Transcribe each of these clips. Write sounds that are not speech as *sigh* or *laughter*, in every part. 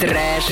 Trash,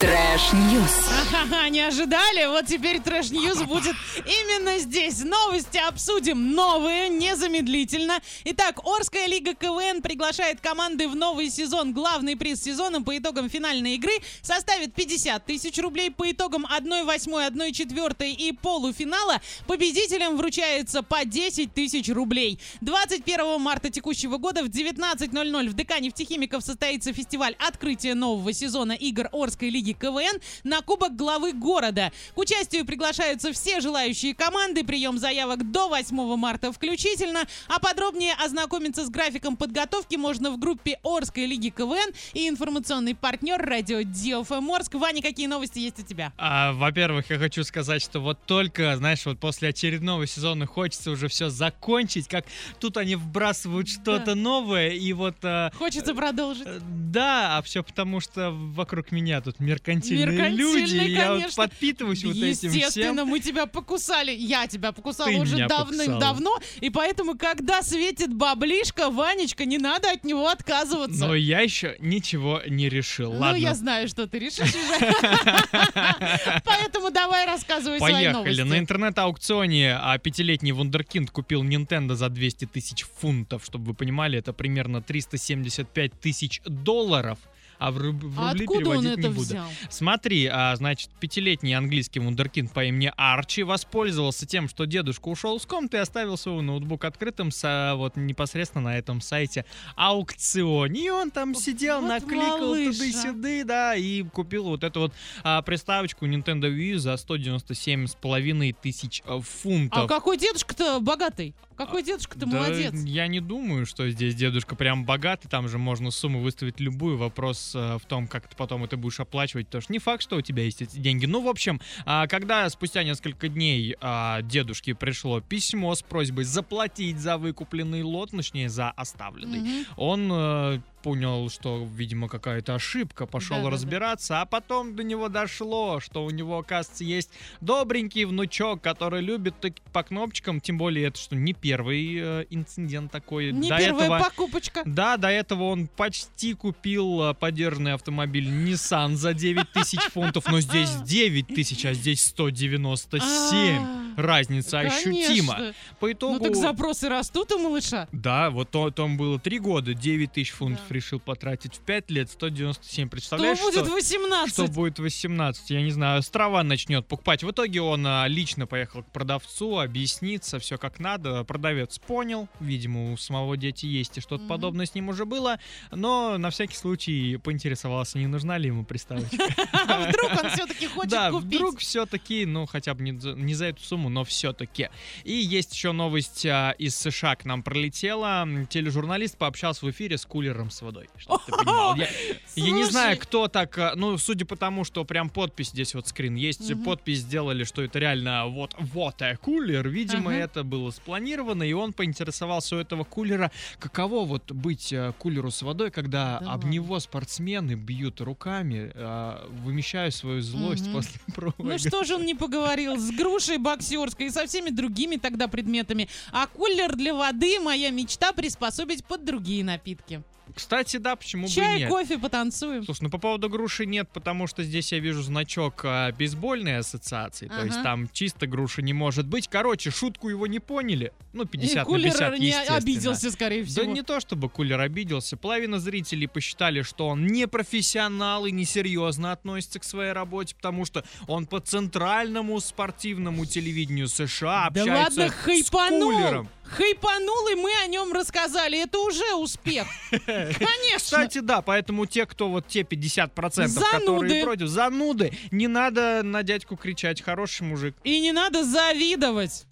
trash news. Ага, не ожидали? Вот теперь trash news будет именно здесь. Новости обсудим новые, незамедлительно. Итак, Орская лига КВН приглашает команды в новый сезон. Главный приз сезона по итогам финальной игры составит 50 тысяч рублей. По итогам 1-8, 1-4 и полуфинала победителям вручается по 10 тысяч рублей. 21 марта текущего года в 19.00 в ДК нефтехимиков состоится фестиваль открытия нового сезона сезона игр Орской лиги КВН на Кубок главы города. К участию приглашаются все желающие команды. Прием заявок до 8 марта включительно. А подробнее ознакомиться с графиком подготовки можно в группе Орской лиги КВН и информационный партнер радио DFM Орск. Ваня, какие новости есть у тебя? А, во-первых, я хочу сказать, что вот только, знаешь, вот после очередного сезона хочется уже все закончить, как тут они вбрасывают что-то Да. новое, и вот... а, Хочется продолжить. Да, а все потому, что вокруг меня тут меркантильные, Меркантильные, люди, и я вот конечно. подпитываюсь вот этим Естественно, всем. мы тебя покусали. Я тебя покусала Ты уже давным-давно. И поэтому, когда светит баблишка, Ванечка, не надо от него отказываться. Но я еще ничего не решил. Ну, Ладно, я знаю, что ты решишь уже. *laughs* Поэтому давай рассказывай свои Поехали. новости. На интернет-аукционе а, пятилетний вундеркинд купил Nintendo за 200 тысяч фунтов. Чтобы вы понимали, это примерно 375 тысяч долларов долларов – а в, руб- в А рубли он переводить это не буду. взял? Смотри, а, значит, пятилетний английский вундеркинд по имени Арчи воспользовался тем, что дедушка ушел с комнаты и оставил свой ноутбук открытым с, а, вот непосредственно на этом сайте аукционе. И он там сидел, Вот накликал малыш, туда-сюда, да, и купил вот эту вот а, приставочку Nintendo Wii за 197,5 тысяч а, фунтов. А какой дедушка-то богатый? Какой дедушка-то Да, молодец? Я не думаю, что здесь дедушка прям богатый, там же можно сумму выставить любую. Вопрос э, в том, как ты потом это будешь оплачивать, потому что не факт, что у тебя есть эти деньги. Ну, в общем, а, когда спустя несколько дней а, дедушке пришло письмо с просьбой заплатить за выкупленный лот, точнее, за оставленный, Мгм. он э, понял, что, видимо, какая-то ошибка, пошел Да-да-да. разбираться, а потом до него дошло, что у него, оказывается, есть добренький внучок, который любит по кнопочкам, тем более это что не первый э, инцидент такой. Не до первая этого, покупочка. да, до этого он почти купил э, подержанный автомобиль Nissan за 9 тысяч фунтов, но здесь 9 тысяч, а здесь 197. Разница ощутима. конечно. По итогу... Ну так запросы растут у малыша. Да, вот то, там было 3 года, 9 тысяч фунтов решил потратить в 5 лет, 197. То Представляешь, будет что, 18. что будет 18? Я не знаю, острова начнет покупать. В итоге он а, лично поехал к продавцу, объясниться, все как надо. Продавец понял, видимо, у самого дети есть, и что-то Мгм. подобное с ним уже было, но на всякий случай поинтересовался, не нужна ли ему приставочка. *laughs* А вдруг он все-таки хочет да, купить? вдруг все-таки, ну, хотя бы не за эту сумму, но все-таки. И есть еще новость а, из США к нам пролетела. Тележурналист пообщался в эфире с кулером с водой. Чтоб ты понимал. Я, я не знаю, кто так, а, ну, судя по тому, что прям подпись здесь вот скрин есть, Мгм. подпись сделали, что это реально вот вот э, кулер. Видимо, Ага. это было спланировано, и он поинтересовался у этого кулера, каково вот быть э, кулеру с водой, когда Да об него спортсмены бьют руками, а, вымещая свою злость Мгм. после пробы. Ну что же он не поговорил с грушей боксерской и со всеми другими тогда предметами. А кулер для воды моя мечта приспособить под другие напитки. Кстати, да, почему бы и Чай, нет? кофе, потанцуем. Слушай, ну по поводу груши нет, потому что здесь я вижу значок а, бейсбольной ассоциации. То есть Ага. там чисто груши не может быть. Короче, шутку его не поняли. Ну, 50 и на кулер 50, не обиделся, скорее всего. Да не то, чтобы кулер обиделся. Половина зрителей посчитали, что он не профессионал и несерьезно относится к своей работе, потому что он по центральному спортивному телевидению США Да общается ладно, с кулером. Хайпанул, и мы о нем рассказали. Это уже успех. *laughs* Конечно. Кстати, да, поэтому те, кто вот те 50%, Зануды. которые против, зануды, не надо на дядьку кричать, хороший мужик. И не надо завидовать.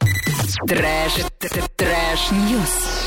Trash, trash news.